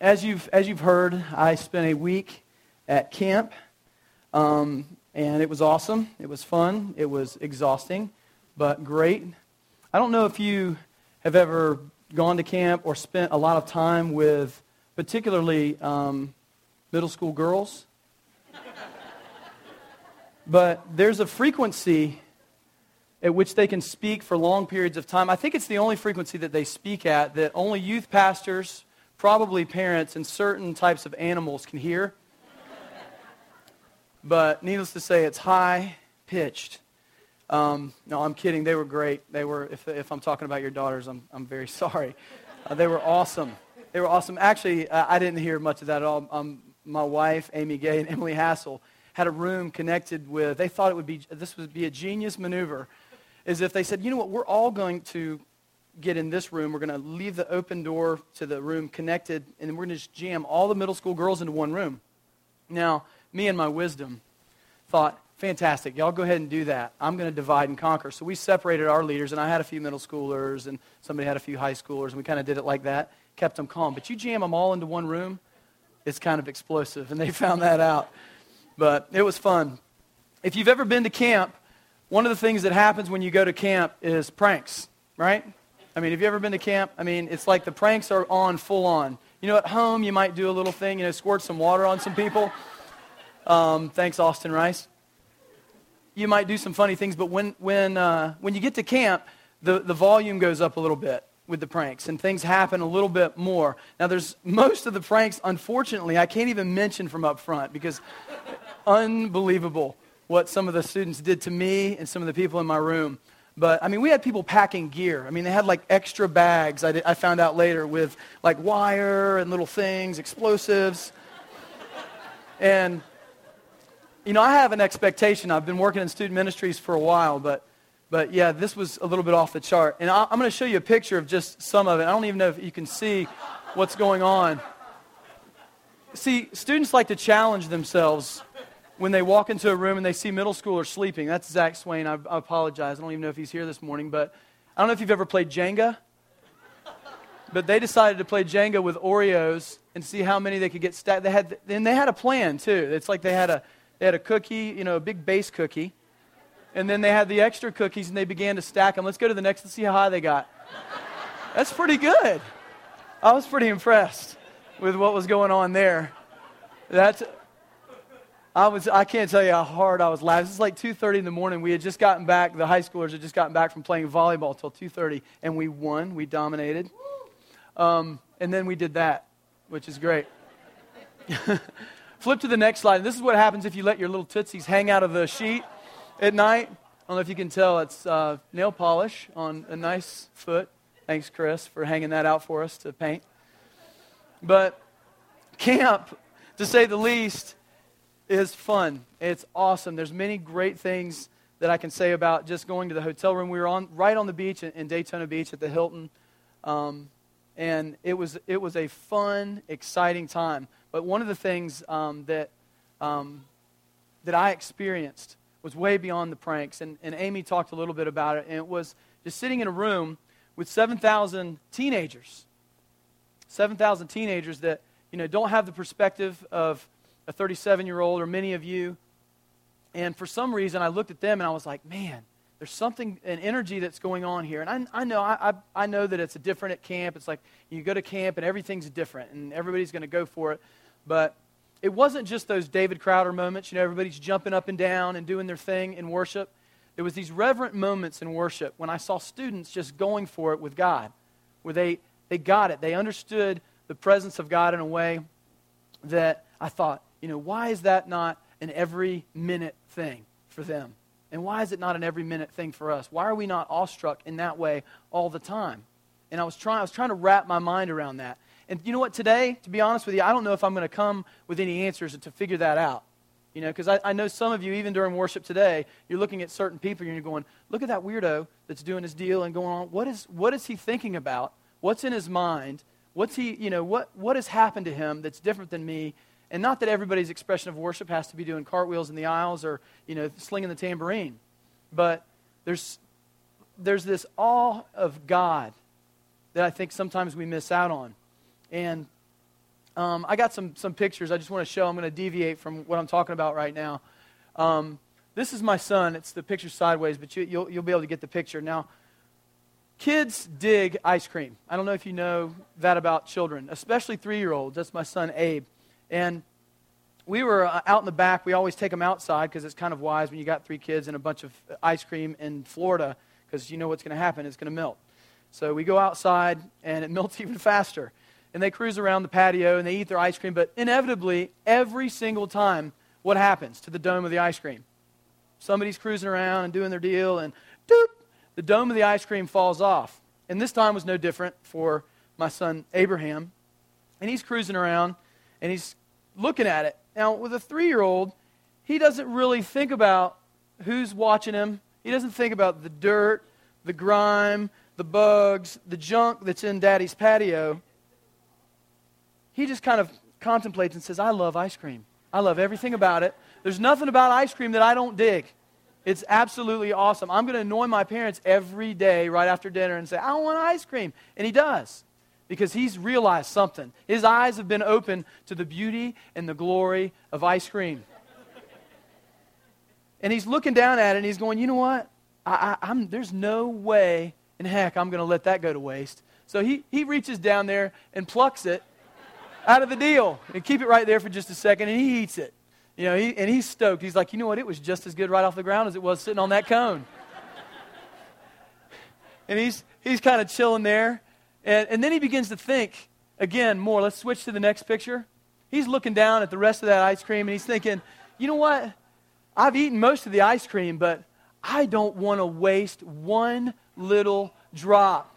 as you've as you've heard, I spent a week at camp, um, and it was awesome. It was fun. It was exhausting, but great. I don't know if you have ever gone to camp or spent a lot of time with, particularly um, middle school girls, but there's a frequency at which they can speak for long periods of time. I think it's the only frequency that they speak at that only youth pastors probably parents and certain types of animals can hear. but needless to say, it's high pitched. Um, no, I'm kidding. They were great. They were, if, if I'm talking about your daughters, I'm, I'm very sorry. Uh, they were awesome. They were awesome. Actually, uh, I didn't hear much of that at all. Um, my wife, Amy Gay, and Emily Hassel had a room connected with, they thought it would be, this would be a genius maneuver, is if they said, you know what, we're all going to get in this room. We're going to leave the open door to the room connected, and we're going to just jam all the middle school girls into one room. Now, me and my wisdom thought, fantastic, y'all go ahead and do that. I'm going to divide and conquer. So we separated our leaders, and I had a few middle schoolers, and somebody had a few high schoolers, and we kind of did it like that, kept them calm. But you jam them all into one room, it's kind of explosive, and they found that out. But it was fun. If you've ever been to camp, one of the things that happens when you go to camp is pranks, right? I mean, have you ever been to camp? I mean, it's like the pranks are on full on. You know, at home, you might do a little thing, you know, squirt some water on some people. Um, thanks, Austin Rice. You might do some funny things, but when, when, uh, when you get to camp, the, the volume goes up a little bit with the pranks, and things happen a little bit more. Now, there's most of the pranks, unfortunately, I can't even mention from up front because unbelievable what some of the students did to me and some of the people in my room. But I mean, we had people packing gear. I mean, they had like extra bags. I, did, I found out later with like wire and little things, explosives. and you know, I have an expectation. I've been working in student ministries for a while, but but yeah, this was a little bit off the chart. And I, I'm going to show you a picture of just some of it. I don't even know if you can see what's going on. See, students like to challenge themselves when they walk into a room and they see middle schoolers sleeping. That's Zach Swain. I, I, apologize. I don't even know if he's here this morning, but I don't know if you've ever played Jenga. But they decided to play Jenga with Oreos and see how many they could get stacked. They had, and they had a plan too. It's like they had a, they had a cookie, you know, a big base cookie, and then they had the extra cookies and they began to stack them. Let's go to the next and see how high they got. That's pretty good. I was pretty impressed with what was going on there. That's I was I can't tell you how hard I was laughing. Is like 2:30 in the morning. We had just gotten back. The high schoolers had just gotten back from playing volleyball till 2:30, and we won. We dominated. Um, and then we did that, which is great. Flip to the next slide. This is what happens if you let your little tootsies hang out of the sheet at night. I don't know if you can tell. It's uh, nail polish on a nice foot. Thanks, Chris, for hanging that out for us to paint. But camp, to say the least is fun. It's awesome. There's many great things that I can say about just going to the hotel room. We were on right on the beach in, in Daytona Beach at the Hilton, um, and it was it was a fun, exciting time. But one of the things um, that um, that I experienced was way beyond the pranks, and, and Amy talked a little bit about it. And it was just sitting in a room with 7,000 teenagers, 7,000 teenagers that you know don't have the perspective of a 37 year old, or many of you. And for some reason, I looked at them and I was like, man, there's something, an energy that's going on here. And I, I know, I, I know that it's a different at camp. It's like you go to camp and everything's different and everybody's going to go for it. But it wasn't just those David Crowder moments. You know, everybody's jumping up and down and doing their thing in worship. There was these reverent moments in worship when I saw students just going for it with God, where they, they got it. They understood the presence of God in a way that I thought, you know, why is that not an every minute thing for them? And why is it not an every minute thing for us? Why are we not awestruck in that way all the time? And I was trying, I was trying to wrap my mind around that. And you know what, today, to be honest with you, I don't know if I'm going to come with any answers to figure that out. You know, because I, I know some of you, even during worship today, you're looking at certain people and you're going, look at that weirdo that's doing his deal and going on. What is, what is he thinking about? What's in his mind? What's he, you know, what, what has happened to him that's different than me? And not that everybody's expression of worship has to be doing cartwheels in the aisles or, you know, slinging the tambourine. But there's, there's this awe of God that I think sometimes we miss out on. And Um, I got some, some pictures I just want to show. I'm going to deviate from what I'm talking about right now. Um, this is my son. It's the picture sideways, but you, you'll, you'll be able to get the picture. Now, kids dig ice cream. I don't know if you know that about children, especially three year olds. That's my son, Abe. And we were uh, out in the back. We always take them outside because it's kind of wise when you got three kids and a bunch of ice cream in Florida because you know what's going to happen. It's going to melt. So we go outside and it melts even faster. And they cruise around the patio and they eat their ice cream. But inevitably, every single time, what happens to the dome of the ice cream? Somebody's cruising around and doing their deal, and doop, the dome of the ice cream falls off. And this time was no different for my son Abraham. And he's cruising around and he's looking at it. Now, with a three year old, he doesn't really think about who's watching him. He doesn't think about the dirt, the grime, the bugs, the junk that's in daddy's patio. He just kind of contemplates and says, I love ice cream. I love everything about it. There's nothing about ice cream that I don't dig. It's absolutely awesome. I'm going to annoy my parents every day right after dinner and say, I want ice cream. And he does because he's realized something. His eyes have been open to the beauty and the glory of ice cream. and he's looking down at it and he's going, you know what? I, I, there's no way in heck I'm going to let that go to waste. So he, he reaches down there and plucks it out of the deal and keep it right there for just a second and he eats it. You know, he, and he's stoked. He's like, you know what? It was just as good right off the ground as it was sitting on that cone. and he's, he's kind of chilling there. And, and then he begins to think again more. Let's switch to the next picture. He's looking down at the rest of that ice cream and he's thinking, you know what? I've eaten most of the ice cream, but I don't want to waste one little drop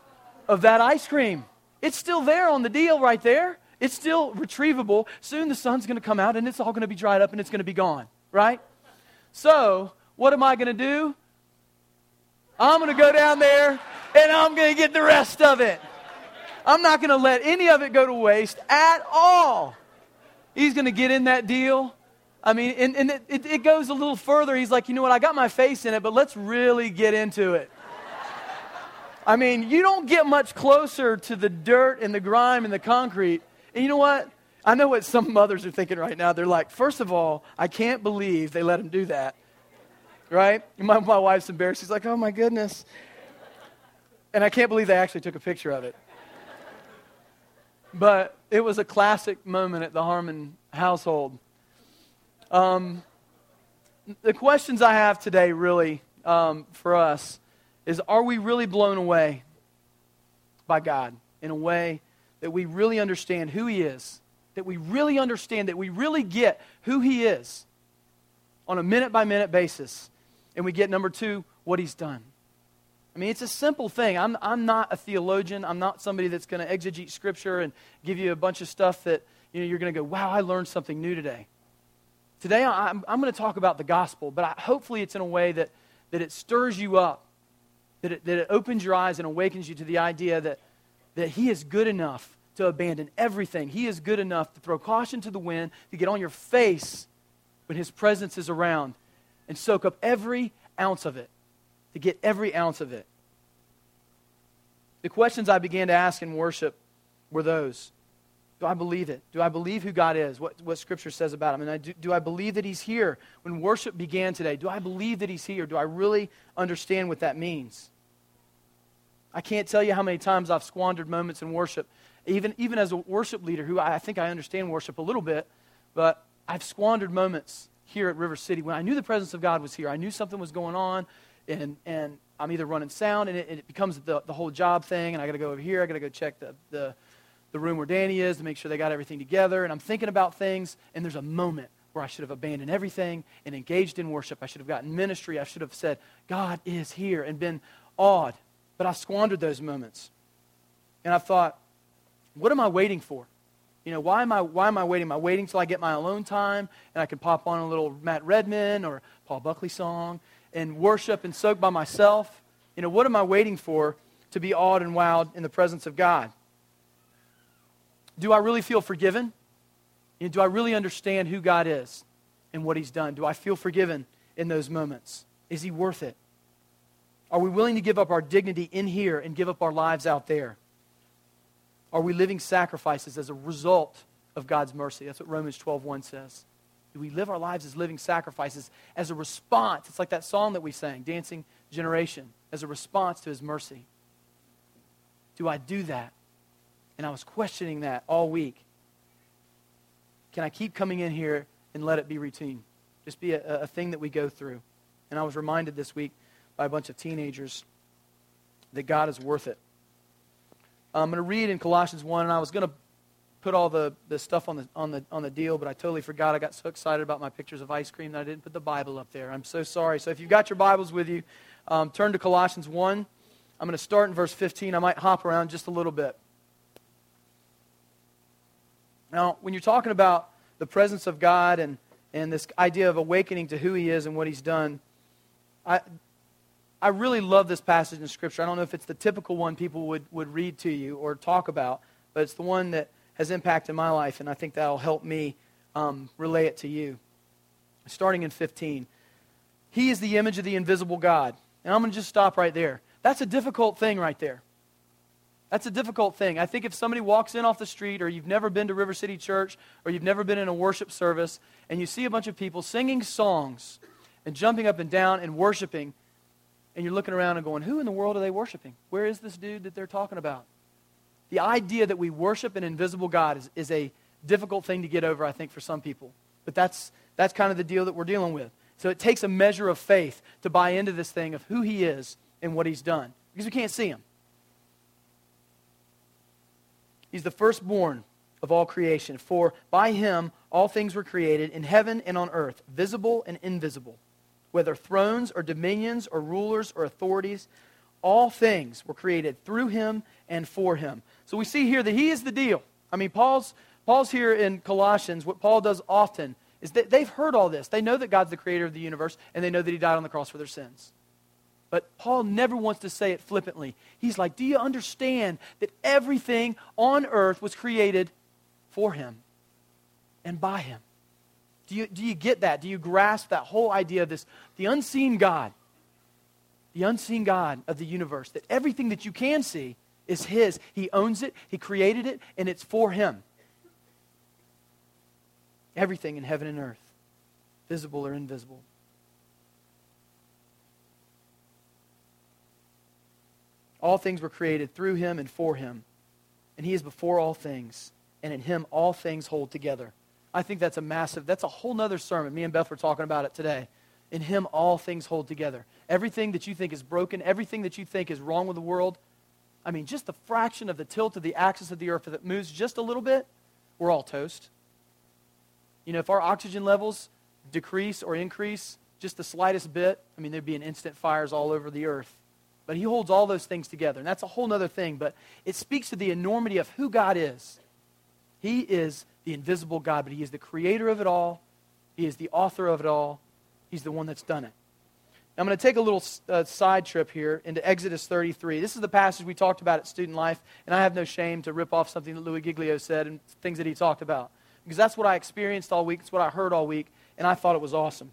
of that ice cream. It's still there on the deal right there. It's still retrievable. Soon the sun's going to come out and it's all going to be dried up and it's going to be gone, right? So, what am I going to do? I'm going to go down there and I'm going to get the rest of it. I'm not going to let any of it go to waste at all. He's going to get in that deal. I mean, and, and it, it, goes a little further. He's like, you know what? I got my face in it, but let's really get into it. I mean, you don't get much closer to the dirt and the grime and the concrete. And you know what? I know what some mothers are thinking right now. They're like, first of all, I can't believe they let him do that. Right? My, my wife's embarrassed. She's like, oh my goodness. And I can't believe they actually took a picture of it. But it was a classic moment at the Harmon household. Um, the questions I have today, really, um, for us, is are we really blown away by God in a way that we really understand who He is? That we really understand, that we really get who He is on a minute by minute basis. And we get, number two, what He's done. I mean, it's a simple thing. I'm, I'm not a theologian. I'm not somebody that's going to exegete Scripture and give you a bunch of stuff that you know, you're going to go, wow, I learned something new today. Today, I'm, I'm going to talk about the gospel, but I, hopefully it's in a way that, that it stirs you up, that it, that it opens your eyes and awakens you to the idea that, that He is good enough to abandon everything. He is good enough to throw caution to the wind, to get on your face when His presence is around and soak up every ounce of it to get every ounce of it. The questions I began to ask in worship were those Do I believe it? Do I believe who God is? What, what Scripture says about Him? And I, do, do I believe that He's here? When worship began today, do I believe that He's here? Do I really understand what that means? I can't tell you how many times I've squandered moments in worship, even, even as a worship leader who I, I think I understand worship a little bit, but I've squandered moments here at River City when I knew the presence of God was here. I knew something was going on and, and I'm either running sound and it, and it becomes the, the whole job thing, and I got to go over here, I got to go check the, the, the room where Danny is to make sure they got everything together, and I'm thinking about things, and there's a moment where I should have abandoned everything and engaged in worship. I should have gotten ministry. I should have said, God is here, and been awed. But I squandered those moments. And I thought, what am I waiting for? You know, why am I, why am I waiting? Am I waiting till I get my alone time and I can pop on a little Matt Redman or Paul Buckley song and worship and soak by myself? You know, what am I waiting for to be awed and wowed in the presence of God? Do I really feel forgiven? You know, do I really understand who God is and what He's done? Do I feel forgiven in those moments? Is He worth it? Are we willing to give up our dignity in here and give up our lives out there? Are we living sacrifices as a result of God's mercy. That's what Romans 12:1 says. Do we live our lives as living sacrifices as a response? It's like that song that we sang, Dancing Generation, as a response to his mercy. Do I do that? And I was questioning that all week. Can I keep coming in here and let it be routine? Just be a, a thing that we go through. And I was reminded this week by a bunch of teenagers that God is worth it. I'm going to read in Colossians 1, and I was going to put all the, the stuff on the, on, the, on the deal, but I totally forgot. I got so excited about my pictures of ice cream that I didn't put the Bible up there. I'm so sorry. So if you've got your Bibles with you, um, turn to Colossians 1. I'm going to start in verse 15. I might hop around just a little bit. Now, when you're talking about the presence of God and, and this idea of awakening to who He is and what He's done, I, I really love this passage in Scripture. I don't know if it's the typical one people would, would read to you or talk about, but it's the one that has impacted my life, and I think that'll help me um, relay it to you. Starting in 15. He is the image of the invisible God. And I'm going to just stop right there. That's a difficult thing right there. That's a difficult thing. I think if somebody walks in off the street, or you've never been to River City Church, or you've never been in a worship service, and you see a bunch of people singing songs and jumping up and down and worshiping, and you're looking around and going, Who in the world are they worshiping? Where is this dude that they're talking about? The idea that we worship an invisible God is, is a difficult thing to get over, I think, for some people. But that's, that's kind of the deal that we're dealing with. So it takes a measure of faith to buy into this thing of who He is and what He's done because we can't see Him. He's the firstborn of all creation. For by Him all things were created in heaven and on earth, visible and invisible, whether thrones or dominions or rulers or authorities. All things were created through Him and for Him. So we see here that he is the deal. I mean, Paul's, Paul's here in Colossians, what Paul does often is that they've heard all this. They know that God's the creator of the universe, and they know that he died on the cross for their sins. But Paul never wants to say it flippantly. He's like, Do you understand that everything on earth was created for him and by him? Do you, do you get that? Do you grasp that whole idea of this? The unseen God, the unseen God of the universe, that everything that you can see is His. He owns it, He created it, and it's for Him. Everything in heaven and earth, visible or invisible. All things were created through Him and for Him. And He is before all things, and in Him all things hold together. I think that's a massive, that's a whole nother sermon. Me and Beth were talking about it today. In Him all things hold together. Everything that you think is broken, everything that you think is wrong with the world, I mean, just the fraction of the tilt of the axis of the earth that moves just a little bit, we're all toast. You know, if our oxygen levels decrease or increase just the slightest bit, I mean, there'd be an instant fires all over the earth. But he holds all those things together. And that's a whole other thing. But it speaks to the enormity of who God is. He is the invisible God, but he is the creator of it all. He is the author of it all. He's the one that's done it. I'm going to take a little uh, side trip here into Exodus 33. This is the passage we talked about at Student Life, and I have no shame to rip off something that Louie Giglio said and things that he talked about. Because that's what I experienced all week, it's what I heard all week, and I thought it was awesome.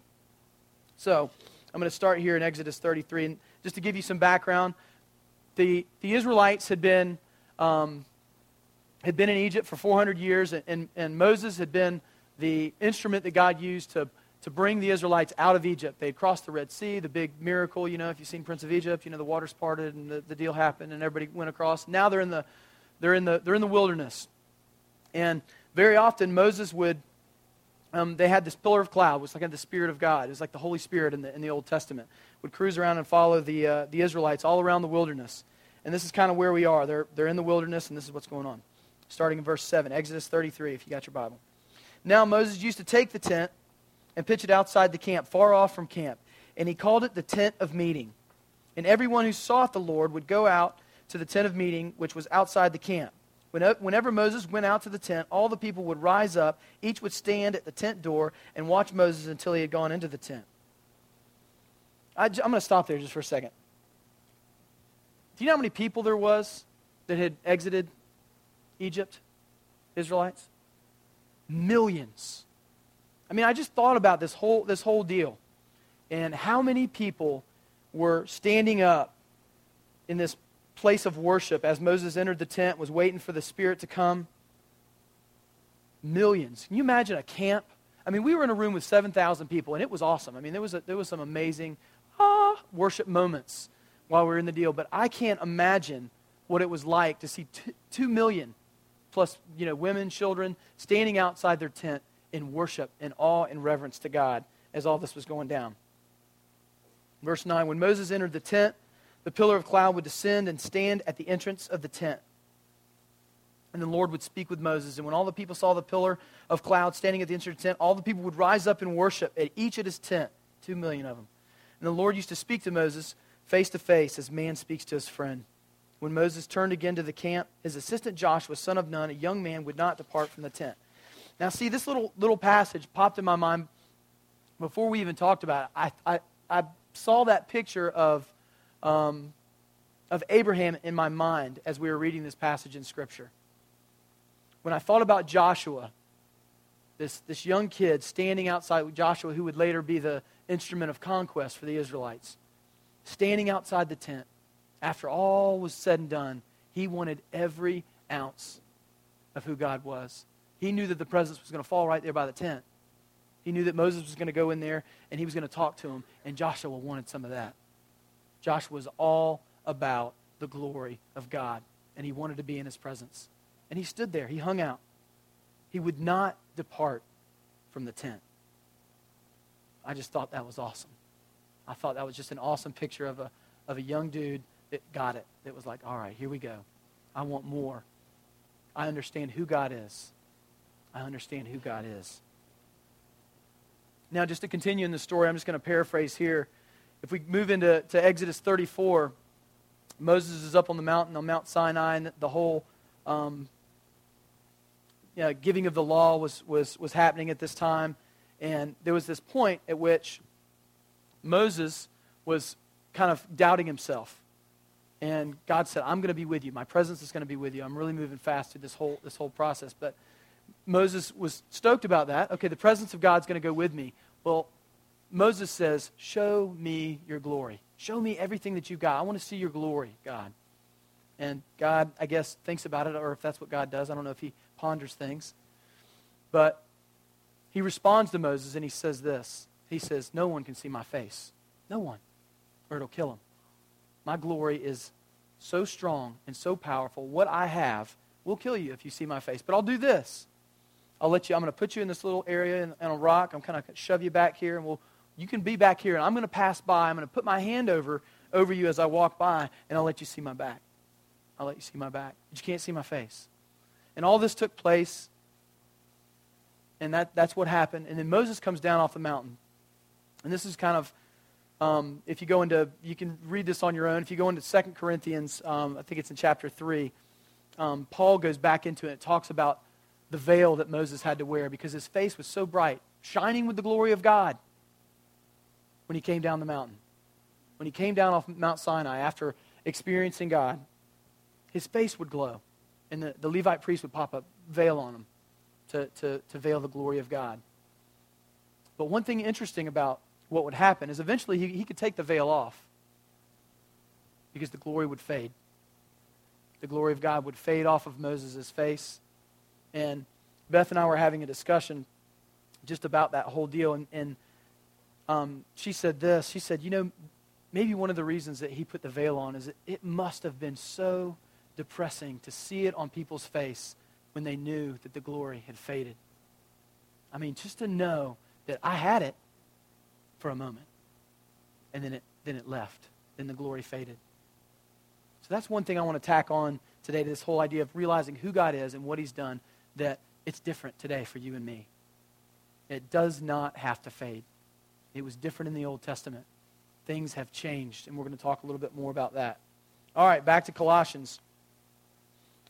So, I'm going to start here in Exodus 33. And just to give you some background, the, the Israelites had been, um, had been in Egypt for 400 years, and, and, and Moses had been the instrument that God used to to bring the Israelites out of Egypt. They had crossed the Red Sea, the big miracle, you know, if you've seen Prince of Egypt, you know, the waters parted and the, the deal happened and everybody went across. Now they're in the, they're in the, they're in the wilderness. And very often Moses would, um, they had this pillar of cloud, which was like the Spirit of God. It was like the Holy Spirit in the, in the Old Testament. Would cruise around and follow the, uh, the Israelites all around the wilderness. And this is kind of where we are. They're, they're in the wilderness, and this is what's going on. Starting in verse 7, Exodus 33, if you got your Bible. Now Moses used to take the tent and pitch it outside the camp, far off from camp. And he called it the tent of meeting. And everyone who sought the Lord would go out to the tent of meeting, which was outside the camp. Whenever Moses went out to the tent, all the people would rise up. Each would stand at the tent door and watch Moses until he had gone into the tent. I, am going to stop there just for a second. Do you know how many people there was that had exited Egypt? Israelites? Millions. I mean, I just thought about this whole, this whole deal and how many people were standing up in this place of worship as Moses entered the tent, was waiting for the Spirit to come. millions. Can you imagine a camp? I mean, we were in a room with 7,000 people, and it was awesome. I mean, there was, a, there was some amazing ah, worship moments while we were in the deal, but I can't imagine what it was like to see two, 2 million plus you know, women, children standing outside their tent in worship and awe and reverence to God as all this was going down. Verse 9 When Moses entered the tent, the pillar of cloud would descend and stand at the entrance of the tent. And the Lord would speak with Moses. And when all the people saw the pillar of cloud standing at the entrance of the tent, all the people would rise up and worship at each at his tent, two million of them. And the Lord used to speak to Moses face to face as man speaks to his friend. When Moses turned again to the camp, his assistant Joshua, son of Nun, a young man, would not depart from the tent. Now, see, this little, little passage popped in my mind before we even talked about it. I, I, I saw that picture of, um, of Abraham in my mind as we were reading this passage in Scripture. When I thought about Joshua, this, this young kid standing outside, Joshua, who would later be the instrument of conquest for the Israelites, standing outside the tent, after all was said and done, he wanted every ounce of who God was. He knew that the presence was going to fall right there by the tent. He knew that Moses was going to go in there and he was going to talk to him, and Joshua wanted some of that. Joshua was all about the glory of God, and he wanted to be in his presence. And he stood there, he hung out. He would not depart from the tent. I just thought that was awesome. I thought that was just an awesome picture of a, of a young dude that got it, that was like, all right, here we go. I want more. I understand who God is. I understand who God is. Now, just to continue in the story, I'm just going to paraphrase here. If we move into to Exodus 34, Moses is up on the mountain, on Mount Sinai, and the whole um, you know, giving of the law was, was, was happening at this time. And there was this point at which Moses was kind of doubting himself. And God said, I'm going to be with you. My presence is going to be with you. I'm really moving fast through this whole, this whole process. But Moses was stoked about that. Okay, the presence of God's going to go with me. Well, Moses says, Show me your glory. Show me everything that you've got. I want to see your glory, God. And God, I guess, thinks about it, or if that's what God does. I don't know if he ponders things. But he responds to Moses and he says this He says, No one can see my face. No one. Or it'll kill him. My glory is so strong and so powerful. What I have will kill you if you see my face. But I'll do this. I'll let you, I'm going to put you in this little area in, a rock. I'm kind of shove you back here, and we'll, you can be back here. And I'm going to pass by. I'm going to put my hand over, over you as I walk by, and I'll let you see my back. I'll let you see my back. But you can't see my face. And all this took place, and that, that's what happened. And then Moses comes down off the mountain. And this is kind of um, if you go into, you can read this on your own. If you go into 2 Corinthians, um, I think it's in chapter 3, um, Paul goes back into it and talks about the veil that Moses had to wear because his face was so bright, shining with the glory of God when he came down the mountain. When he came down off Mount Sinai after experiencing God, his face would glow. And the, the Levite priest would pop a veil on him to, to, to veil the glory of God. But one thing interesting about what would happen is eventually he, he could take the veil off because the glory would fade. The glory of God would fade off of Moses' face. And Beth and I were having a discussion just about that whole deal. And, and um, she said this. She said, You know, maybe one of the reasons that he put the veil on is it, must have been so depressing to see it on people's face when they knew that the glory had faded. I mean, just to know that I had it for a moment. And then it, then it left. Then the glory faded. So that's one thing I want to tack on today to this whole idea of realizing who God is and what He's done, that it's different today for you and me. It does not have to fade. It was different in the Old Testament. Things have changed, and we're going to talk a little bit more about that. All right, back to Colossians.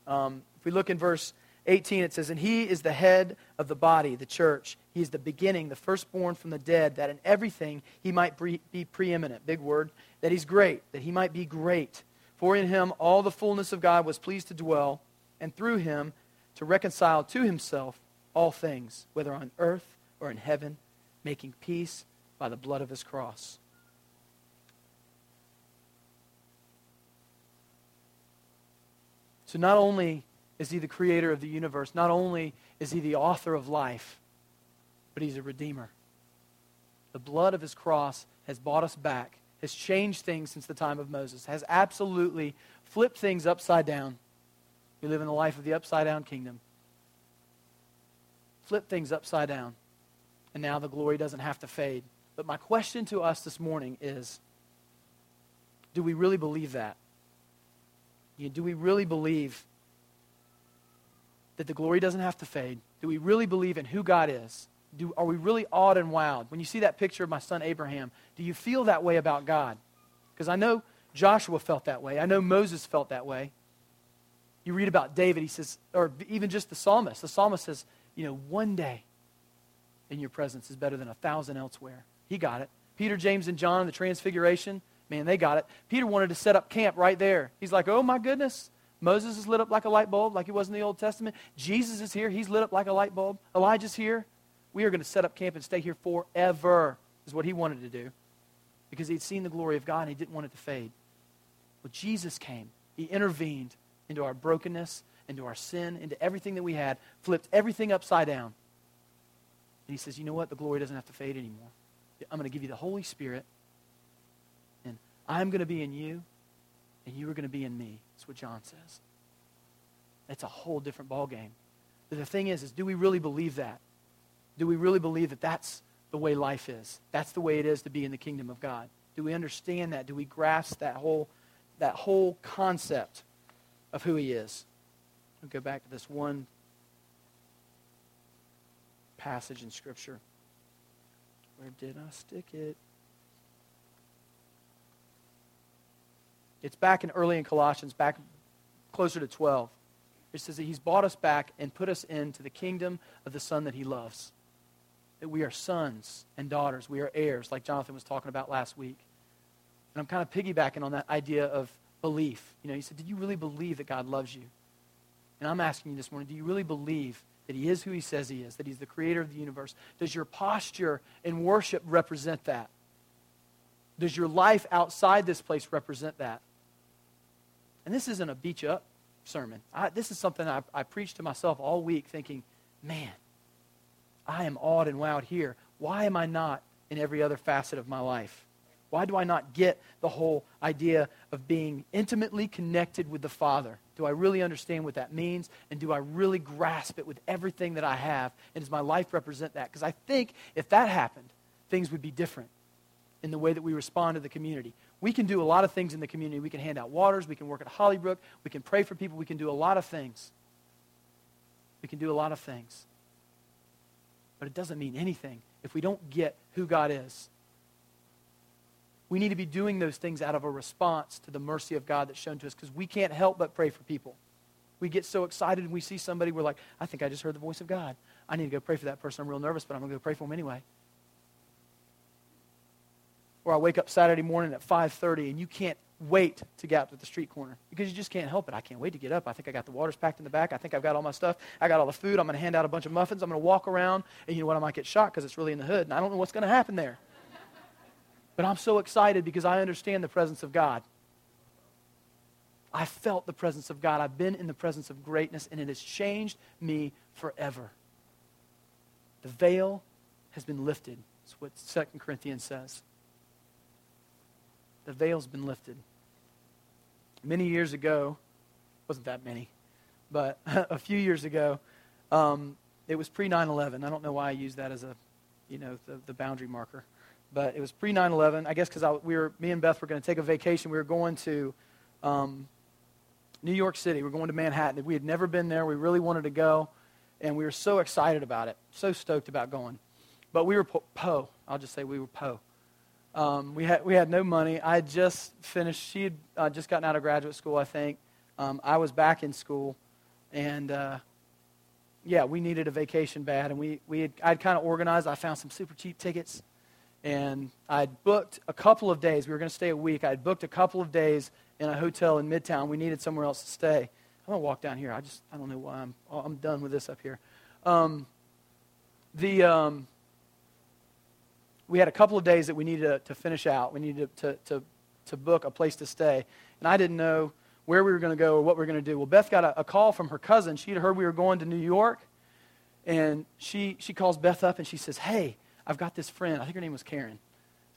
Um, if we look in verse 18, it says, And he is the head of the body, the church. He is the beginning, the firstborn from the dead, that in everything he might be preeminent. Big word. That he's great, that he might be great. For in him all the fullness of God was pleased to dwell, and through him to reconcile to himself all things, whether on earth or in heaven, making peace by the blood of his cross. So not only is he the creator of the universe. Not only is he the author of life, but he's a redeemer. The blood of his cross has bought us back, has changed things since the time of Moses, has absolutely flipped things upside down. We live in the life of the upside down kingdom. Flip things upside down. And now the glory doesn't have to fade. But my question to us this morning is do we really believe that? Do we really believe that the glory doesn't have to fade? Do we really believe in who God is? Do, are we really awed and wowed? When you see that picture of my son Abraham, do you feel that way about God? Because I know Joshua felt that way. I know Moses felt that way. You read about David, he says, or even just the psalmist. The psalmist says, you know, one day in your presence is better than a thousand elsewhere. He got it. Peter, James, and John, the transfiguration, man, they got it. Peter wanted to set up camp right there. He's like, oh my goodness. Moses is lit up like a light bulb, like he was in the Old Testament. Jesus is here. He's lit up like a light bulb. Elijah's here. We are going to set up camp and stay here forever, is what he wanted to do. Because he'd seen the glory of God and he didn't want it to fade. Well, Jesus came. He intervened into our brokenness, into our sin, into everything that we had, flipped everything upside down. And he says, You know what? The glory doesn't have to fade anymore. I'm going to give you the Holy Spirit, and I'm going to be in you, and you are going to be in me. That's what John says. It's a whole different ballgame. But the thing is, is do we really believe that? Do we really believe that that's the way life is? That's the way it is to be in the kingdom of God. Do we understand that? Do we grasp that whole, that whole concept of who he is? We'll go back to this one passage in Scripture. Where did I stick it? It's back in early in Colossians, back closer to 12. It says that he's bought us back and put us into the kingdom of the Son that he loves. That we are sons and daughters. We are heirs, like Jonathan was talking about last week. And I'm kind of piggybacking on that idea of belief. You know, he said, Did you really believe that God loves you? And I'm asking you this morning, do you really believe that he is who he says he is, that he's the creator of the universe? Does your posture in worship represent that? Does your life outside this place represent that? And this isn't a you up sermon. I, this is something I, I preached to myself all week thinking, man, I am awed and wowed here. Why am I not in every other facet of my life? Why do I not get the whole idea of being intimately connected with the Father? Do I really understand what that means? And do I really grasp it with everything that I have? And does my life represent that? Because I think if that happened, things would be different in the way that we respond to the community. We can do a lot of things in the community. We can hand out waters. We can work at Hollybrook. We can pray for people. We can do a lot of things. We can do a lot of things. But it doesn't mean anything if we don't get who God is we need to be doing those things out of a response to the mercy of God that's shown to us because we can't help but pray for people. We get so excited and we see somebody, we're like, I think I just heard the voice of God. I need to go pray for that person. I'm real nervous, but I'm going to go pray for them anyway. Or I wake up Saturday morning at 5.30 and you can't wait to get out to the street corner because you just can't help it. I can't wait to get up. I think I got the waters packed in the back. I think I've got all my stuff. I got all the food. I'm going to hand out a bunch of muffins. I'm going to walk around, and you know what? I might get shot because it's really in the hood, and I don't know what's going to happen there. But I'm so excited because I understand the presence of God. I felt the presence of God. I've been in the presence of greatness, and it has changed me forever. The veil has been lifted. That's what 2 Corinthians says. The veil's been lifted. Many years ago, wasn't that many, but a few years ago, um, it was pre 9 11. I don't know why I use that as a, you know, the, the boundary marker but it was pre 9 11. I guess because we were, me and Beth were going to take a vacation. We were going to um, New York City. We were going to Manhattan. We had never been there. We really wanted to go, and we were so excited about it, so stoked about going. But we were po. po I'll just say we were po. Um, we, had, we had no money. I had just finished, she had uh, just gotten out of graduate school, I think. Um, I was back in school, and uh, yeah, we needed a vacation bad. And we, we had, I'd kind of organized. I found some super cheap tickets and I'd booked a couple of days. We were going to stay a week. I'd booked a couple of days in a hotel in Midtown. We needed somewhere else to stay. I'm going to walk down here. I just, I don't know why I'm, I'm done with this up here. Um, the, um, we had a couple of days that we needed to, to finish out. We needed to, to, to, book a place to stay. And I didn't know where we were going to go or what we were going to do. Well, Beth got a, a call from her cousin. She had heard we were going to New York. And she, she calls Beth up and she says, Hey, I've got this friend. I think her name was Karen.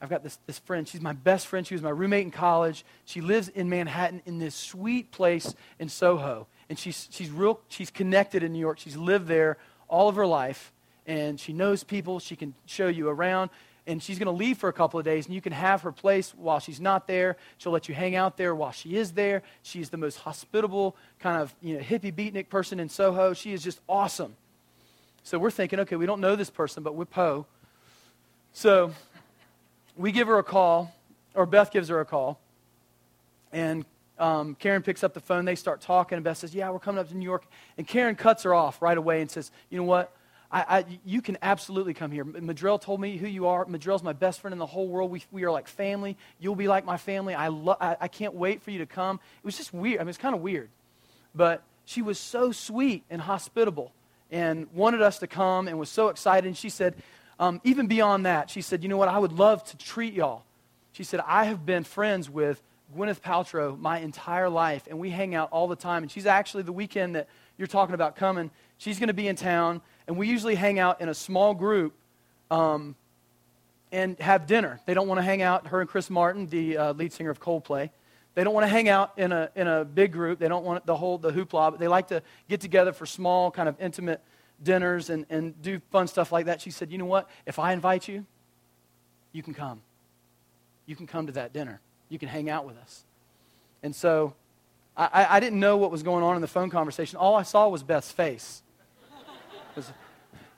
I've got this, this friend. She's my best friend. She was my roommate in college. She lives in Manhattan in this sweet place in Soho. And she's, she's, real, she's connected in New York. She's lived there all of her life. And she knows people. She can show you around. And she's going to leave for a couple of days. And you can have her place while she's not there. She'll let you hang out there while she is there. She's the most hospitable, kind of you know, hippie beatnik person in Soho. She is just awesome. So we're thinking, okay, we don't know this person, but we're Poe. So we give her a call, or Beth gives her a call, and um, Karen picks up the phone. They start talking, and Beth says, Yeah, we're coming up to New York. And Karen cuts her off right away and says, You know what? I, I, you can absolutely come here. Madrell told me who you are. Madrell's my best friend in the whole world. We, we are like family. You'll be like my family. I, lo- I, I can't wait for you to come. It was just weird. I mean, it's kind of weird. But she was so sweet and hospitable and wanted us to come and was so excited. And she said, um, even beyond that, she said, You know what? I would love to treat y'all. She said, I have been friends with Gwyneth Paltrow my entire life, and we hang out all the time. And she's actually the weekend that you're talking about coming, she's going to be in town, and we usually hang out in a small group um, and have dinner. They don't want to hang out, her and Chris Martin, the uh, lead singer of Coldplay. They don't want to hang out in a, in a big group. They don't want the whole the hoopla, but they like to get together for small, kind of intimate dinners and, and do fun stuff like that. She said, You know what? If I invite you, you can come. You can come to that dinner. You can hang out with us. And so I, I didn't know what was going on in the phone conversation. All I saw was Beth's face. Was,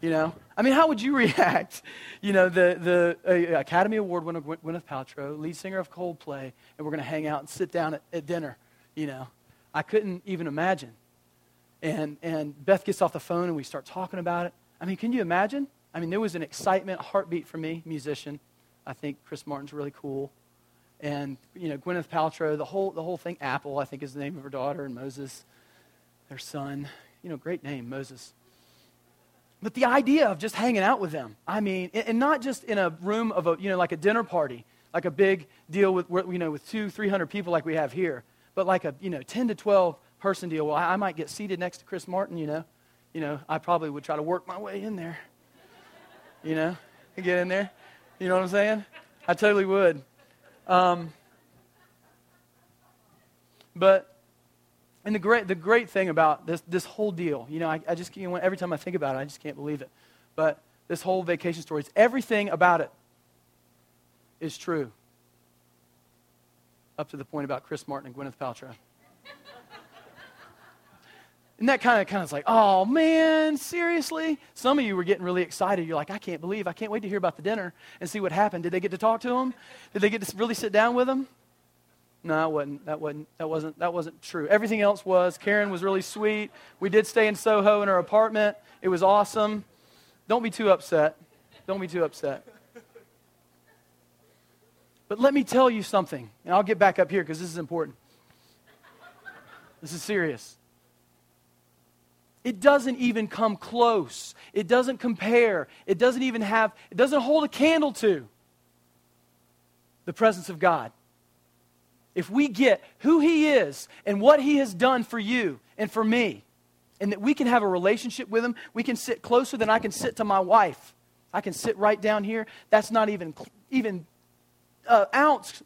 you know, I mean, how would you react? You know, the, the Academy Award winner Gwyneth Paltrow, lead singer of Coldplay, and we're going to hang out and sit down at, at dinner. You know, I couldn't even imagine. And, and Beth gets off the phone and we start talking about it. I mean, can you imagine? I mean, there was an excitement, heartbeat for me, musician. I think Chris Martin's really cool. And, you know, Gwyneth Paltrow, the whole, the whole thing, Apple, I think is the name of her daughter, and Moses, their son. You know, great name, Moses. But the idea of just hanging out with them, I mean, and not just in a room of a, you know, like a dinner party, like a big deal with, you know, with two, 300 people like we have here, but like a, you know, 10 to 12 person deal. Well, I might get seated next to Chris Martin, you know. You know, I probably would try to work my way in there. You know, get in there. You know what I'm saying? I totally would. Um, but, and the great, the great thing about this, this whole deal, you know, I, I just, you know, every time I think about it, I just can't believe it. But this whole vacation story, is everything about it is true. Up to the point about Chris Martin and Gwyneth Paltrow. And that kind of kind of like, oh man, seriously? Some of you were getting really excited. You're like, I can't believe, I can't wait to hear about the dinner and see what happened. Did they get to talk to him? Did they get to really sit down with him? No, that wasn't, that wasn't, that wasn't, that wasn't true. Everything else was. Karen was really sweet. We did stay in Soho in her apartment. It was awesome. Don't be too upset. Don't be too upset. But let me tell you something, and I'll get back up here because this is important. This is serious. It doesn't even come close. It doesn't compare. It doesn't even have, it doesn't hold a candle to the presence of God. If we get who He is and what He has done for you and for me, and that we can have a relationship with Him, we can sit closer than I can sit to my wife. I can sit right down here. That's not even, even an ounce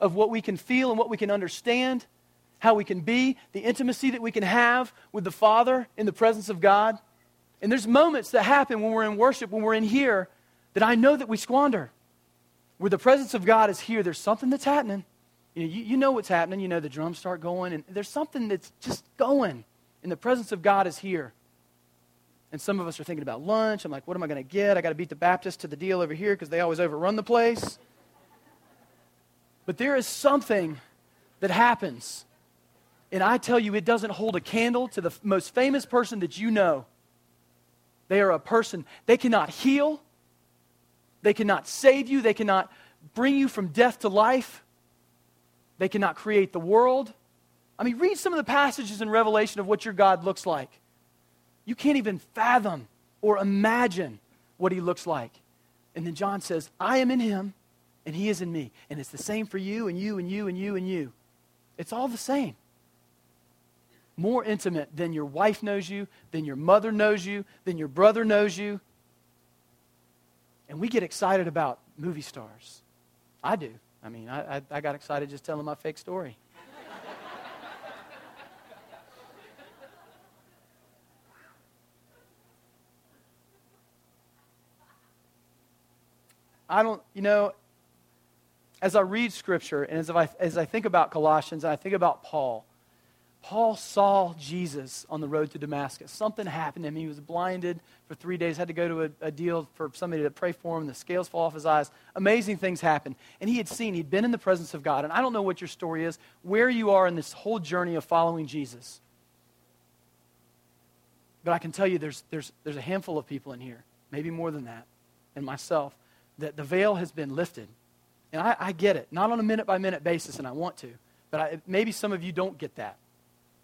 of what we can feel and what we can understand how we can be, the intimacy that we can have with the Father in the presence of God. And there's moments that happen when we're in worship, when we're in here, that I know that we squander. Where the presence of God is here, there's something that's happening. You know, you, you know what's happening. You know the drums start going, and there's something that's just going. And the presence of God is here. And some of us are thinking about lunch. I'm like, what am I going to get? I got to beat the Baptist to the deal over here because they always overrun the place. But there is something that happens and I tell you, it doesn't hold a candle to the most famous person that you know. They are a person, they cannot heal, they cannot save you, they cannot bring you from death to life, they cannot create the world. I mean, read some of the passages in Revelation of what your God looks like. You can't even fathom or imagine what he looks like. And then John says, I am in him, and he is in me. And it's the same for you, and you, and you, and you, and you. It's all the same. More intimate than your wife knows you, than your mother knows you, than your brother knows you. And we get excited about movie stars. I do. I mean, I, I, I got excited just telling my fake story. I don't, you know, as I read Scripture and as I, as I think about Colossians and I think about Paul, Paul saw Jesus on the road to Damascus. Something happened to him. He was blinded for three days, had to go to a, a, deal for somebody to pray for him. The scales fall off his eyes. Amazing things happened. And he had seen, he'd been in the presence of God. And I don't know what your story is, where you are in this whole journey of following Jesus. But I can tell you there's, there's, there's a handful of people in here, maybe more than that, and myself, that the veil has been lifted. And I, I get it, not on a minute by minute basis, and I want to. But I, maybe some of you don't get that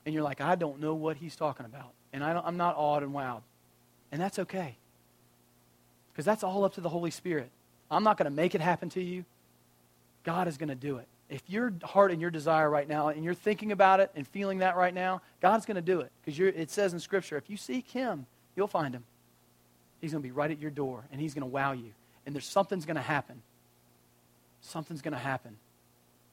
and you're like, I don't know what he's talking about. And I am not awed and wowed. And that's okay. Because that's all up to the Holy Spirit. I'm not going to make it happen to you. God is going to do it. If your heart and your desire right now, and you're thinking about it and feeling that right now, God's going to do it. Because it says in Scripture, if you seek Him, you'll find Him. He's going to be right at your door, and He's going to wow you. And there's something's going to happen. Something's going to happen.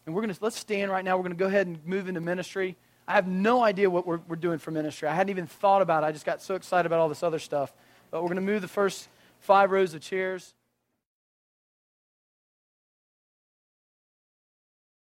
And we're going to, let's stand right now. We're going to go ahead and move into ministry. I have no idea what we're, we're doing for ministry. I hadn't even thought about it. I just got so excited about all this other stuff. But we're going to move the first five rows of chairs.